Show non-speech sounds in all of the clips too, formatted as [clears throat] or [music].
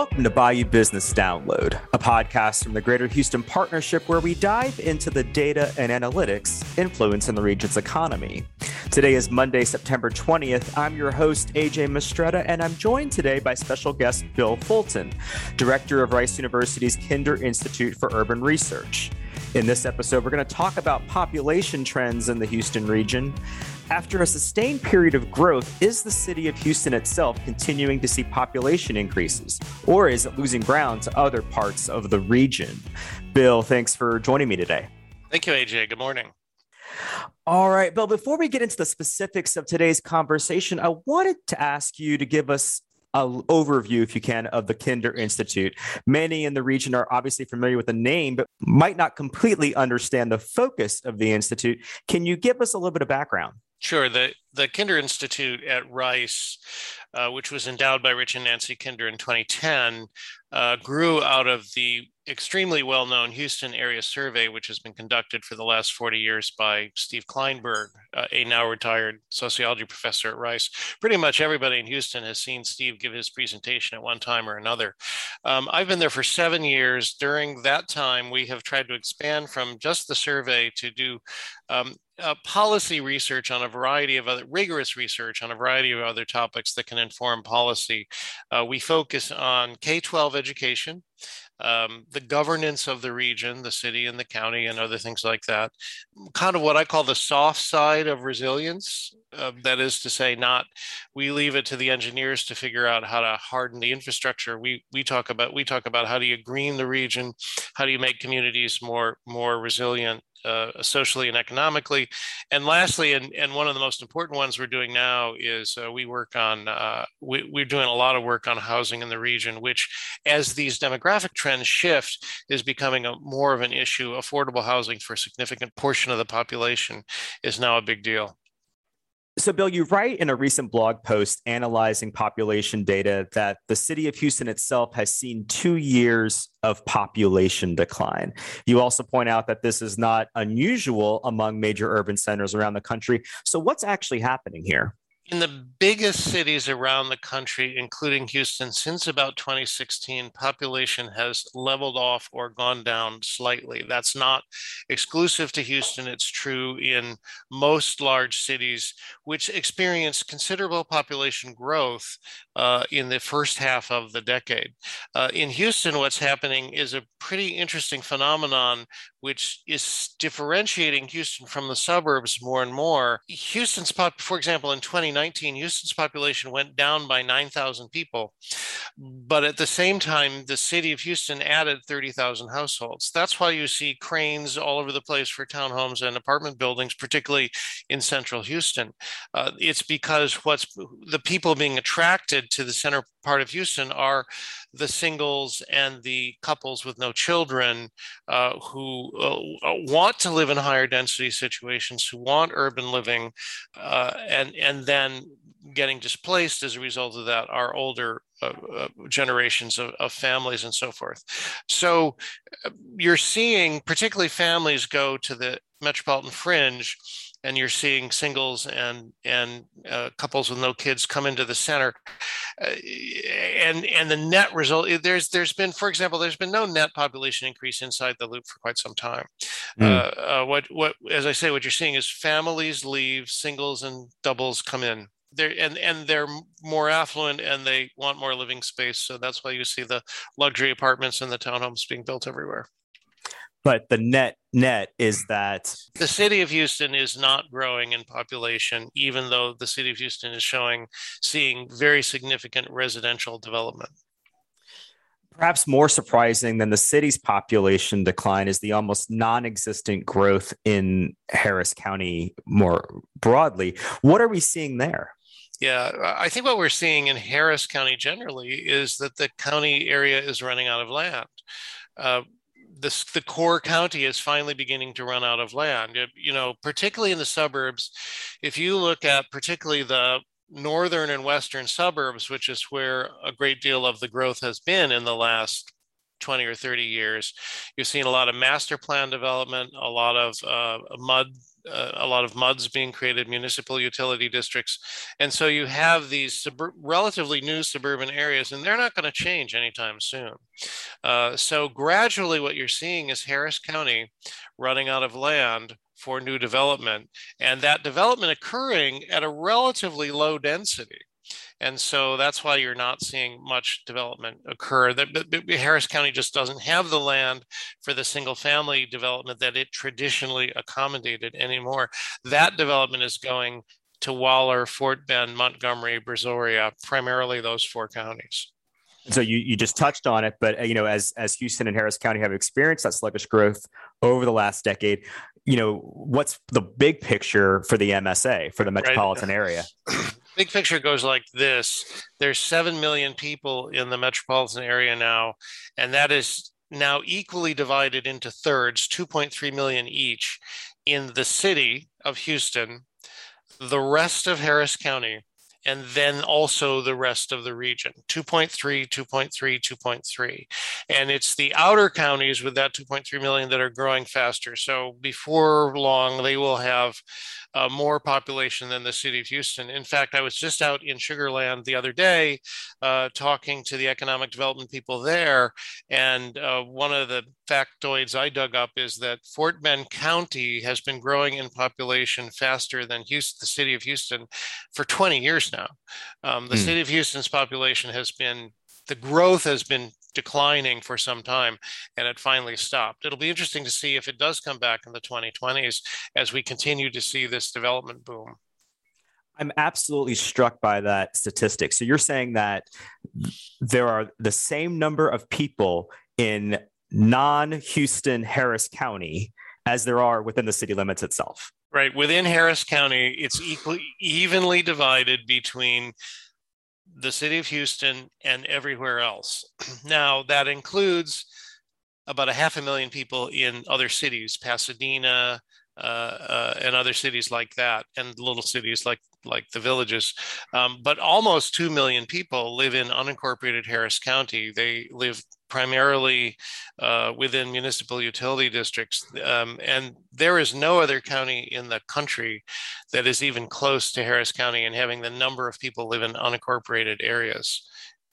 Welcome to Bayou Business Download, a podcast from the Greater Houston Partnership where we dive into the data and analytics influencing the region's economy. Today is Monday, September 20th. I'm your host, AJ Mistretta, and I'm joined today by special guest Bill Fulton, Director of Rice University's Kinder Institute for Urban Research. In this episode, we're going to talk about population trends in the Houston region, after a sustained period of growth, is the city of Houston itself continuing to see population increases, or is it losing ground to other parts of the region? Bill, thanks for joining me today. Thank you, AJ. Good morning. All right, Bill, before we get into the specifics of today's conversation, I wanted to ask you to give us an overview, if you can, of the Kinder Institute. Many in the region are obviously familiar with the name, but might not completely understand the focus of the Institute. Can you give us a little bit of background? Sure. The the Kinder Institute at Rice, uh, which was endowed by Rich and Nancy Kinder in 2010, uh, grew out of the extremely well known Houston area survey, which has been conducted for the last 40 years by Steve Klineberg, uh, a now retired sociology professor at Rice. Pretty much everybody in Houston has seen Steve give his presentation at one time or another. Um, I've been there for seven years. During that time, we have tried to expand from just the survey to do um, uh, policy research on a variety of other rigorous research on a variety of other topics that can inform policy. Uh, we focus on K 12 education, um, the governance of the region, the city and the county, and other things like that. Kind of what I call the soft side of resilience. Uh, that is to say, not we leave it to the engineers to figure out how to harden the infrastructure. We we talk about we talk about how do you green the region, how do you make communities more more resilient uh, socially and economically. And lastly, and, and one of the most important ones we're doing now is uh, we work on, uh, we, we're doing a lot of work on housing in the region, which as these demographic trends shift is becoming a, more of an issue. Affordable housing for a significant portion of the population is now a big deal. So, Bill, you write in a recent blog post analyzing population data that the city of Houston itself has seen two years of population decline. You also point out that this is not unusual among major urban centers around the country. So, what's actually happening here? In the biggest cities around the country, including Houston, since about 2016, population has leveled off or gone down slightly. That's not exclusive to Houston. It's true in most large cities, which experienced considerable population growth uh, in the first half of the decade. Uh, in Houston, what's happening is a pretty interesting phenomenon, which is differentiating Houston from the suburbs more and more. Houston's pop, for example, in 2019, Houston's population went down by 9,000 people, but at the same time, the city of Houston added 30,000 households. That's why you see cranes all over the place for townhomes and apartment buildings, particularly in central Houston. Uh, it's because what's the people being attracted to the center part of Houston are the singles and the couples with no children uh, who uh, want to live in higher density situations, who want urban living, uh, and and then getting displaced as a result of that are older uh, uh, generations of, of, families and so forth. So uh, you're seeing particularly families go to the metropolitan fringe and you're seeing singles and and uh, couples with no kids come into the center uh, and and the net result there's there's been for example there's been no net population increase inside the loop for quite some time. Mm. uh, what what as i say what you're seeing is families leave singles and doubles come in. They're and and they're more affluent and they want more living space so that's why you see the luxury apartments and the townhomes being built everywhere. But the net net is that the city of Houston is not growing in population, even though the city of Houston is showing seeing very significant residential development. Perhaps more surprising than the city's population decline is the almost non existent growth in Harris County more broadly. What are we seeing there? Yeah, I think what we're seeing in Harris County generally is that the county area is running out of land. Uh, the, the core county is finally beginning to run out of land. You know, particularly in the suburbs, if you look at particularly the northern and western suburbs, which is where a great deal of the growth has been in the last 20 or 30 years. You've seen a lot of master plan development, a lot of uh, mud uh, a lot of MUDs being created, municipal utility districts. And so you have these sub- relatively new suburban areas, and they're not going to change anytime soon. Uh, so gradually, what you're seeing is Harris County running out of land for new development, and that development occurring at a relatively low density. And so that's why you're not seeing much development occur. That Harris County just doesn't have the land for the single family development that it traditionally accommodated anymore. That development is going to Waller, Fort Bend, Montgomery, Brazoria, primarily those four counties. So you, you just touched on it, but uh, you know, as as Houston and Harris County have experienced that sluggish growth over the last decade, you know, what's the big picture for the MSA for the metropolitan right. area? [clears throat] big picture goes like this. There's 7 million people in the metropolitan area now and that is now equally divided into thirds 2.3 million each in the city of houston the rest of harris county and then also the rest of the region 2.3 2.3 2.3 and it's the outer counties with that 2.3 million that are growing faster. So before long they will have uh, more population than the city of Houston. In fact, I was just out in Sugarland the other day uh, talking to the economic development people there. And uh, one of the factoids I dug up is that Fort Bend County has been growing in population faster than Houston, the city of Houston for 20 years now. Um, the mm. city of Houston's population has been the growth has been declining for some time and it finally stopped. It'll be interesting to see if it does come back in the 2020s as we continue to see this development boom. I'm absolutely struck by that statistic. So you're saying that there are the same number of people in non Houston Harris County as there are within the city limits itself. Right. Within Harris County, it's equally evenly divided between the city of Houston and everywhere else. [clears throat] now, that includes about a half a million people in other cities, Pasadena, uh, uh, and other cities like that, and little cities like like the villages. Um, but almost two million people live in unincorporated Harris County. They live primarily uh, within municipal utility districts. Um, and there is no other county in the country that is even close to Harris County and having the number of people live in unincorporated areas.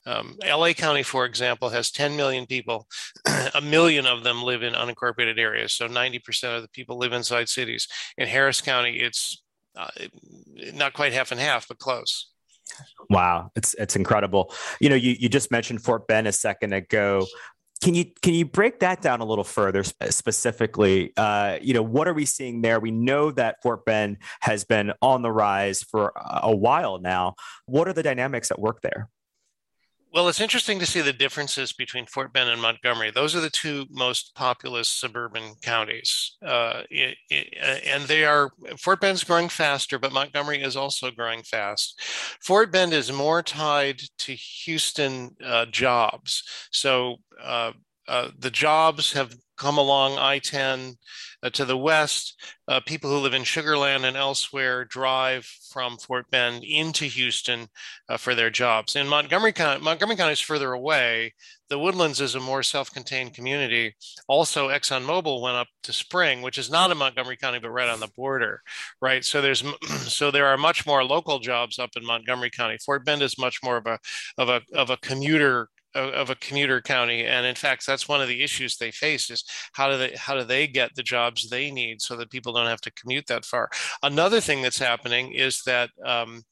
Um, LA County, for example, has 10 million people. [clears throat] a million of them live in unincorporated areas. So 90% of the people live inside cities. In Harris County, it's uh, not quite half and half, but close. Wow, it's it's incredible. You know, you, you just mentioned Fort Bend a second ago. Can you can you break that down a little further specifically? Uh, you know, what are we seeing there? We know that Fort Bend has been on the rise for a while now. What are the dynamics at work there? Well, it's interesting to see the differences between Fort Bend and Montgomery. Those are the two most populous suburban counties. Uh, it, it, and they are, Fort Bend's growing faster, but Montgomery is also growing fast. Fort Bend is more tied to Houston uh, jobs. So uh, uh the jobs have come along I 10 uh, to the west, uh, people who live in Sugarland and elsewhere drive from Fort Bend into Houston uh, for their jobs. In Montgomery County, Montgomery County is further away. The Woodlands is a more self-contained community. Also, ExxonMobil went up to Spring, which is not in Montgomery County, but right on the border, right? So there's [clears throat] so there are much more local jobs up in Montgomery County. Fort Bend is much more of a of a of a commuter of a commuter county and in fact that's one of the issues they face is how do they how do they get the jobs they need so that people don't have to commute that far another thing that's happening is that um,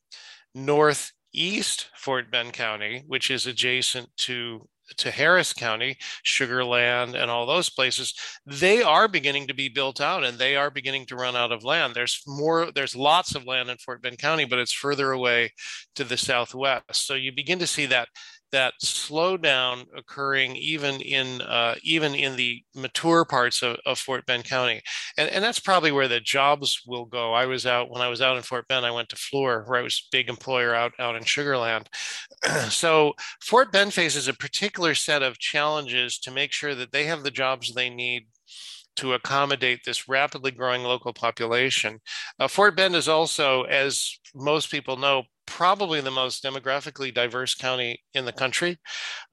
northeast fort bend county which is adjacent to to Harris County, Sugar Land, and all those places, they are beginning to be built out and they are beginning to run out of land. There's more, there's lots of land in Fort Bend County, but it's further away to the southwest. So you begin to see that that slowdown occurring even in uh, even in the mature parts of, of Fort Bend County, and, and that's probably where the jobs will go. I was out when I was out in Fort Bend. I went to Fluor, where I was big employer out out in Sugarland. [clears throat] so Fort Bend faces a particular set of challenges to make sure that they have the jobs they need to accommodate this rapidly growing local population. Uh, Fort Bend is also, as most people know, probably the most demographically diverse county in the country,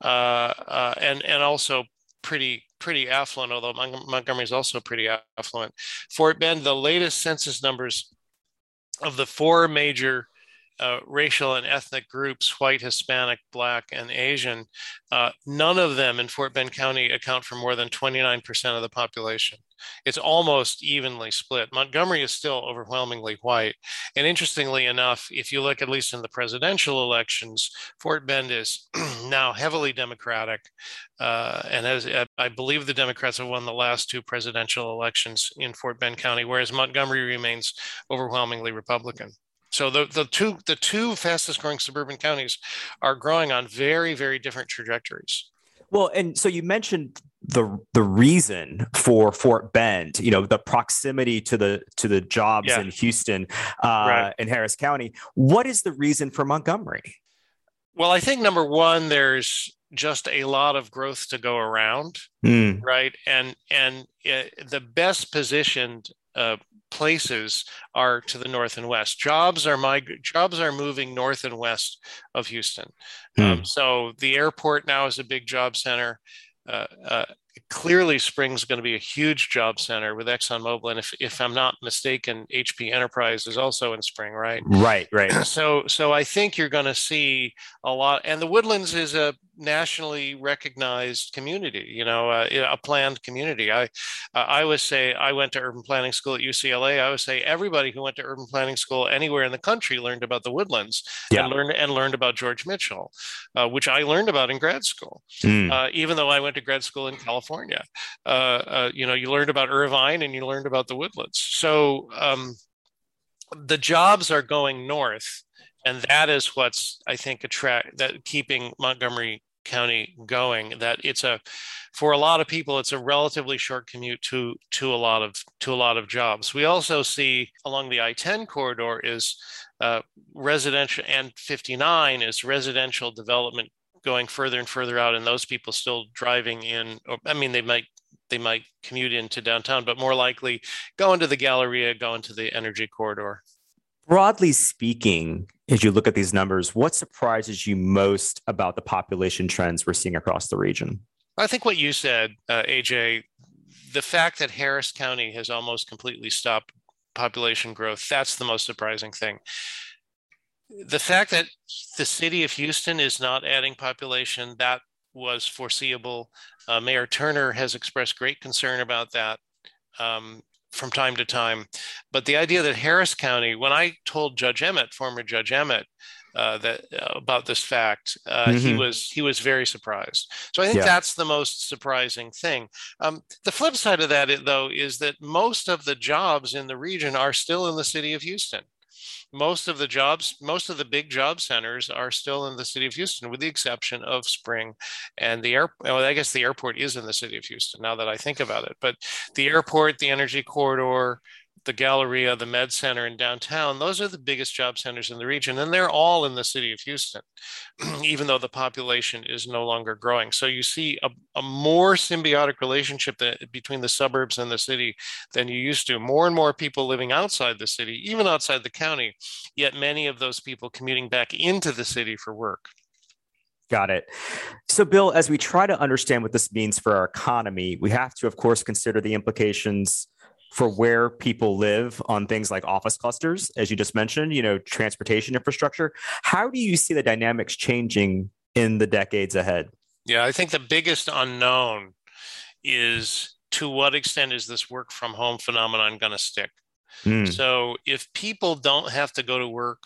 uh, uh, and and also pretty pretty affluent, although Montgomery is also pretty affluent. Fort Bend, the latest census numbers of the four major uh, racial and ethnic groups white, Hispanic, Black, and Asian uh, none of them in Fort Bend County account for more than 29% of the population. It's almost evenly split. Montgomery is still overwhelmingly white. And interestingly enough, if you look at least in the presidential elections, Fort Bend is [clears throat] now heavily Democratic. Uh, and as I believe the Democrats have won the last two presidential elections in Fort Bend County, whereas Montgomery remains overwhelmingly Republican. So the, the two the two fastest growing suburban counties are growing on very very different trajectories. Well, and so you mentioned the the reason for Fort Bend, you know, the proximity to the to the jobs yeah. in Houston uh, right. in Harris County. What is the reason for Montgomery? Well, I think number one, there's just a lot of growth to go around, mm. right? And and uh, the best positioned uh, places are to the north and west. Jobs are my jobs are moving north and west of Houston. Hmm. Um, so the airport now is a big job center. Uh, uh, clearly Spring's going to be a huge job center with ExxonMobil. And if, if I'm not mistaken, HP Enterprise is also in Spring, right? Right, right. So, so I think you're going to see a lot. And the Woodlands is a nationally recognized community, you know, uh, a planned community. I, uh, I would say I went to urban planning school at UCLA. I would say everybody who went to urban planning school anywhere in the country learned about the Woodlands yeah. and learned and learned about George Mitchell, uh, which I learned about in grad school, mm. even though I went to grad school in California. California. Uh, uh, you know, you learned about Irvine and you learned about the woodlands. So um, the jobs are going north, and that is what's I think attract that keeping Montgomery County going. That it's a for a lot of people, it's a relatively short commute to to a lot of to a lot of jobs. We also see along the I-10 corridor is uh, residential and 59 is residential development going further and further out and those people still driving in or, i mean they might they might commute into downtown but more likely go into the galleria go into the energy corridor broadly speaking as you look at these numbers what surprises you most about the population trends we're seeing across the region? I think what you said uh, aj the fact that harris county has almost completely stopped population growth that's the most surprising thing. The fact that the city of Houston is not adding population, that was foreseeable. Uh, Mayor Turner has expressed great concern about that. Um, from time to time. But the idea that Harris County, when I told Judge Emmett, former Judge Emmett, uh, that uh, about this fact, uh, mm-hmm. he was he was very surprised. So I think yeah. that's the most surprising thing. Um, the flip side of that, though, is that most of the jobs in the region are still in the city of Houston most of the jobs, most of the big job centers are still in the city of Houston, with the exception of Spring and the airport. Well, I guess the airport is in the city of Houston now that I think about it. But the airport, the energy corridor, the Galleria, the Med Center in downtown, those are the biggest job centers in the region, and they're all in the city of Houston, [clears throat] even though the population is no longer growing. So you see a, a more symbiotic relationship that, between the suburbs and the city than you used to. More and more people living outside the city, even outside the county, yet many of those people commuting back into the city for work. Got it. So, Bill, as we try to understand what this means for our economy, we have to, of course, consider the implications for where people live on things like office clusters, as you just mentioned, you know, transportation infrastructure. How do you see the dynamics changing in the decades ahead? Yeah, I think the biggest unknown is to what extent is this work from home phenomenon going to stick? Mm. So if people don't have to go to work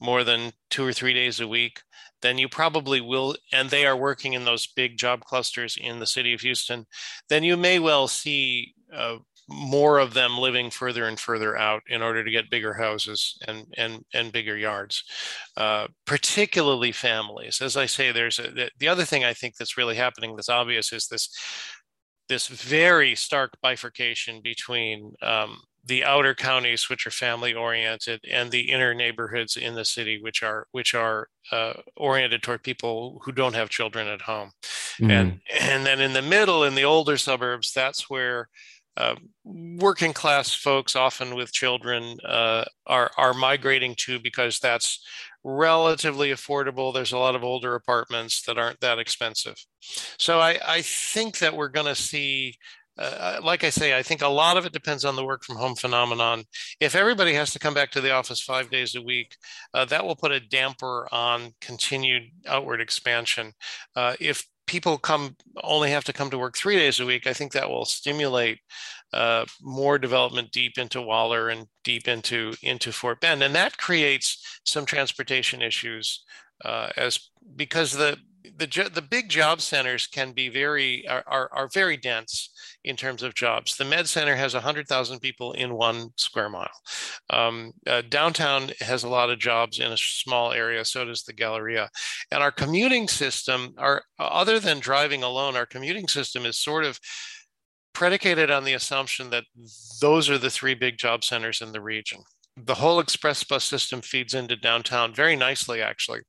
more than two or three days a week, then you probably will, and they are working in those big job clusters in the city of Houston, then you may well see uh, more of them living further and further out in order to get bigger houses and and and bigger yards uh, particularly families as i say there's a, the other thing i think that's really happening that's obvious is this this very stark bifurcation between um, the outer counties which are family oriented and the inner neighborhoods in the city which are which are uh, oriented toward people who don't have children at home mm-hmm. and and then in the middle in the older suburbs that's where uh, working class folks, often with children, uh, are are migrating to because that's relatively affordable. There's a lot of older apartments that aren't that expensive. So I, I think that we're going to see uh, like I say, I think a lot of it depends on the work from home phenomenon. If everybody has to come back to the office five days a week, uh, that will put a damper on continued outward expansion. Uh, if people come only have to come to work three days a week, I think that will stimulate uh, more development deep into Waller and deep into into Fort Bend, and that creates some transportation issues uh, as because the the the big job centers can be very are, are, are very dense in terms of jobs. The Med Center has 100,000 people in one square mile. Um, uh, downtown has a lot of jobs in a small area, so does the Galleria. And our commuting system, our other than driving alone, our commuting system is sort of predicated on the assumption that those are the three big job centers in the region. The whole express bus system feeds into downtown very nicely, actually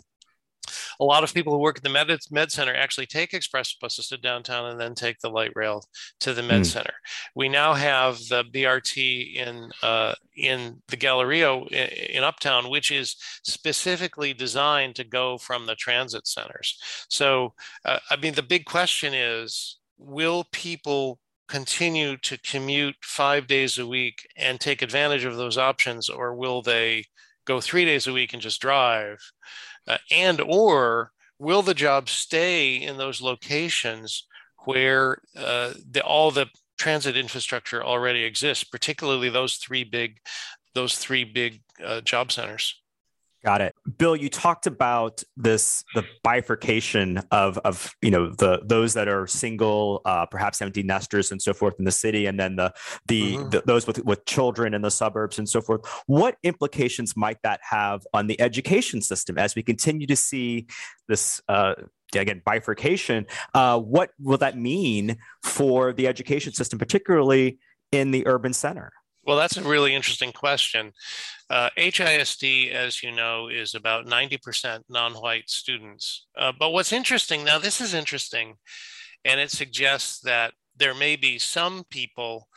a lot of people who work at the med, med center actually take express buses to downtown and then take the light rail to the med mm. center. We now have the BRT in uh, in the Galleria in Uptown, which is specifically designed to go from the transit centers. So, uh, I mean, the big question is, will people continue to commute five days a week and take advantage of those options, or will they go three days a week and just drive? Uh, and or will the job stay in those locations where uh, the, all the transit infrastructure already exists, particularly those three big those three big uh, job centers. Got it. Bill, you talked about this the bifurcation of of you know the those that are single, uh, perhaps empty nesters and so forth in the city, and then the the, mm-hmm. the, those with with children in the suburbs and so forth. What implications might that have on the education system as we continue to see this uh, again bifurcation? Uh, what will that mean for the education system, particularly in the urban center? Well, that's a really interesting question. Uh, HISD, as you know, is about 90% non white students. Uh, but what's interesting now, this is interesting, and it suggests that there may be some people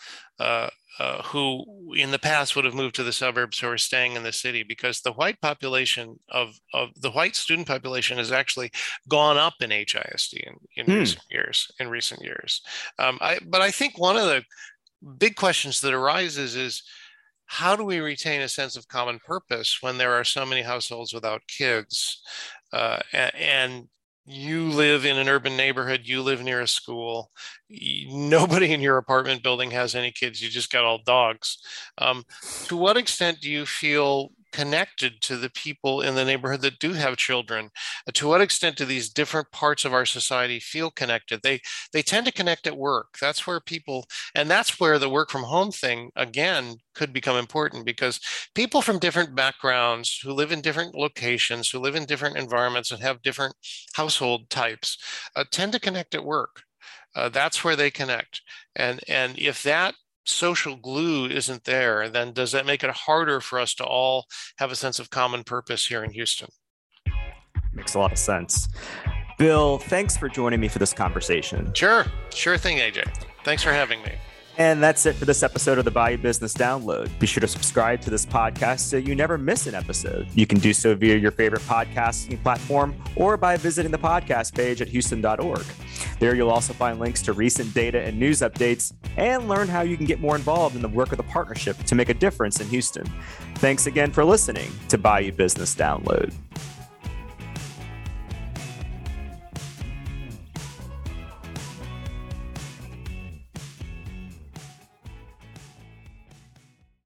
uh, uh, who in the past would have moved to the suburbs who are staying in the city because the white population of, of the white student population has actually gone up in HISD in, in hmm. recent years in recent years. Um, I, but I think one of the big questions that arises is how do we retain a sense of common purpose when there are so many households without kids? Uh, and you live in an urban neighborhood you live near a school nobody in your apartment building has any kids you just got all dogs. Um, to what extent do you feel connected to the people in the neighborhood that do have children? Uh, to what extent do these different parts of our society feel connected? They they tend to connect at work. That's where people and that's where the work from home thing again could become important because people from different backgrounds who live in different locations who live in different environments and have different household types uh, tend to connect at work. Uh, that's where they connect. And and if that social glue isn't there, then does that make it harder for us to all have a sense of common purpose here in Houston? Makes a lot of sense. Bill, thanks for joining me for this conversation. Sure, sure thing, AJ. Thanks for having me. And that's it for this episode of the Bayou Business Download. Be sure to subscribe to this podcast so you never miss an episode. You can do so via your favorite podcasting platform or by visiting the podcast page at houston.org. There you'll also find links to recent data and news updates and learn how you can get more involved in the work of the partnership to make a difference in Houston. Thanks again for listening to Bayou Business Download.